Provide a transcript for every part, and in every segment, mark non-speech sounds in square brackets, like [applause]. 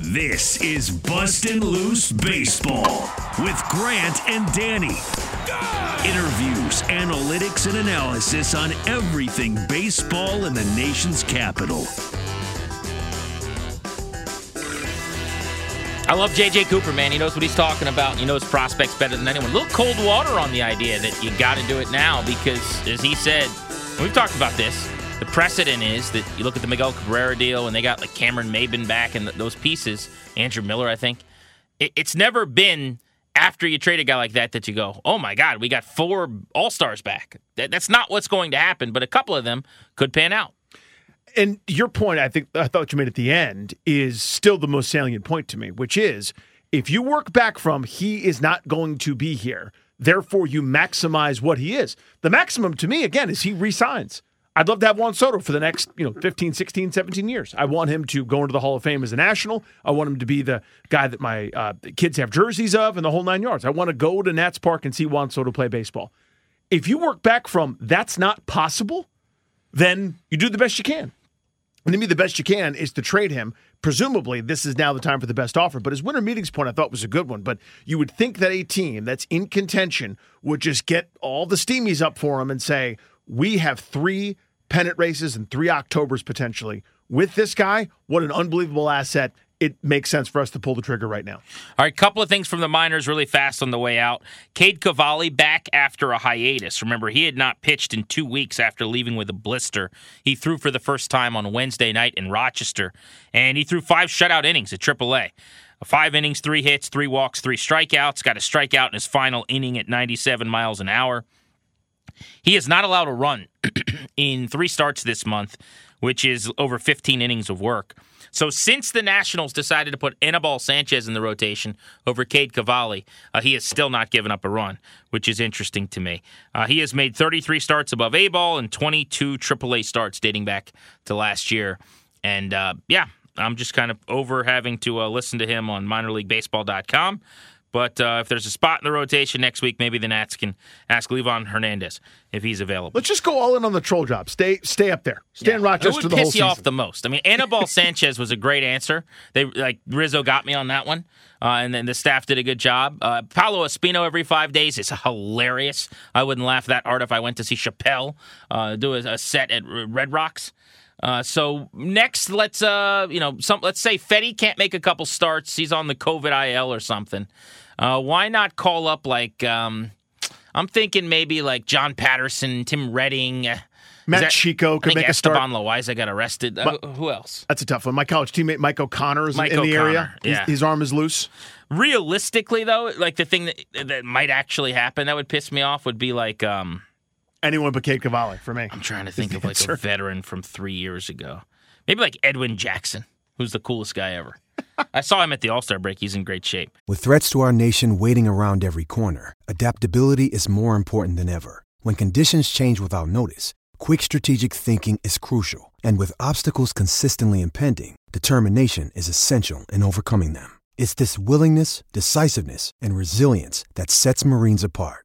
This is Bustin' Loose Baseball with Grant and Danny. Interviews, analytics, and analysis on everything baseball in the nation's capital. I love JJ Cooper, man. He knows what he's talking about. He knows prospects better than anyone. A little cold water on the idea that you got to do it now because, as he said, we've talked about this. The precedent is that you look at the Miguel Cabrera deal and they got like Cameron Maybin back and those pieces, Andrew Miller, I think. It, it's never been after you trade a guy like that that you go, oh my God, we got four All Stars back. That, that's not what's going to happen, but a couple of them could pan out. And your point, I think, I thought you made at the end, is still the most salient point to me, which is if you work back from he is not going to be here, therefore you maximize what he is. The maximum to me, again, is he resigns. I'd love to have Juan Soto for the next, you know, 15, 16, 17 years. I want him to go into the Hall of Fame as a national. I want him to be the guy that my uh, kids have jerseys of and the whole nine yards. I want to go to Nats Park and see Juan Soto play baseball. If you work back from that's not possible, then you do the best you can. And to me, the best you can is to trade him. Presumably, this is now the time for the best offer. But his winter meetings point, I thought was a good one. But you would think that a team that's in contention would just get all the steamies up for him and say, we have three pennant races and three Octobers potentially. With this guy, what an unbelievable asset. It makes sense for us to pull the trigger right now. All right, couple of things from the minors really fast on the way out. Cade Cavalli back after a hiatus. Remember, he had not pitched in two weeks after leaving with a blister. He threw for the first time on Wednesday night in Rochester, and he threw five shutout innings at AAA. Five innings, three hits, three walks, three strikeouts. Got a strikeout in his final inning at 97 miles an hour. He is not allowed to run [clears throat] in three starts this month, which is over 15 innings of work. So since the Nationals decided to put Anibal Sanchez in the rotation over Cade Cavalli, uh, he has still not given up a run, which is interesting to me. Uh, he has made 33 starts above A ball and 22 AAA starts dating back to last year. And uh, yeah, I'm just kind of over having to uh, listen to him on minorleaguebaseball.com. But uh, if there's a spot in the rotation next week, maybe the Nats can ask Livan Hernandez if he's available. Let's just go all in on the troll job. Stay, stay up there. Stay yeah. in Rochester. It would the piss you off the most. I mean, Anibal [laughs] Sanchez was a great answer. They like Rizzo got me on that one, uh, and then the staff did a good job. Uh, Paolo Espino every five days is hilarious. I wouldn't laugh that hard if I went to see Chappelle uh, do a, a set at Red Rocks. Uh, so next, let's uh, you know, some let's say Fedde can't make a couple starts. He's on the COVID IL or something. Uh, why not call up like um, I'm thinking maybe like John Patterson, Tim Redding. Matt that, Chico could make Esteban a start. Esteban got arrested. Uh, who else? That's a tough one. My college teammate Mike O'Connor is Mike in the area. Yeah. His, his, arm is loose. Realistically, though, like the thing that that might actually happen that would piss me off would be like um, anyone but Cade Cavalli for me. I'm trying to think of like answer. a veteran from three years ago. Maybe like Edwin Jackson, who's the coolest guy ever. [laughs] I saw him at the All Star break. He's in great shape. With threats to our nation waiting around every corner, adaptability is more important than ever. When conditions change without notice, quick strategic thinking is crucial. And with obstacles consistently impending, determination is essential in overcoming them. It's this willingness, decisiveness, and resilience that sets Marines apart.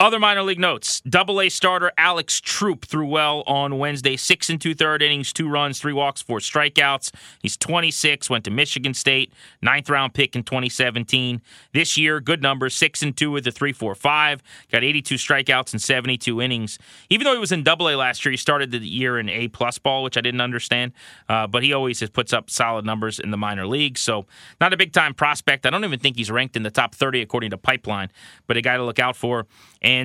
Other minor league notes: Double A starter Alex Troop threw well on Wednesday. Six and two third innings, two runs, three walks, four strikeouts. He's 26. Went to Michigan State, ninth round pick in 2017. This year, good numbers: six and two with a 3.45. Got 82 strikeouts in 72 innings. Even though he was in Double A last year, he started the year in A plus ball, which I didn't understand. Uh, but he always puts up solid numbers in the minor leagues. So not a big time prospect. I don't even think he's ranked in the top 30 according to Pipeline, but a guy to look out for.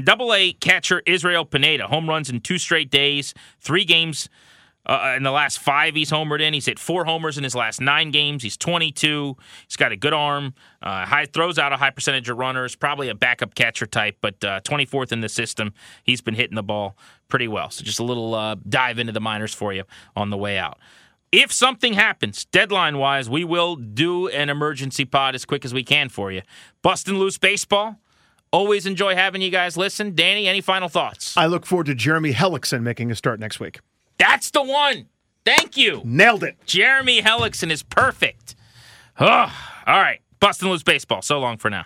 Double A catcher Israel Pineda, home runs in two straight days, three games uh, in the last five he's homered in. He's hit four homers in his last nine games. He's 22. He's got a good arm. Uh, high throws out a high percentage of runners. Probably a backup catcher type, but uh, 24th in the system. He's been hitting the ball pretty well. So just a little uh, dive into the minors for you on the way out. If something happens, deadline wise, we will do an emergency pod as quick as we can for you. Bustin' loose baseball. Always enjoy having you guys listen. Danny, any final thoughts? I look forward to Jeremy Hellickson making a start next week. That's the one. Thank you. Nailed it. Jeremy Hellickson is perfect. Oh, all right. Bustin' loose baseball. So long for now.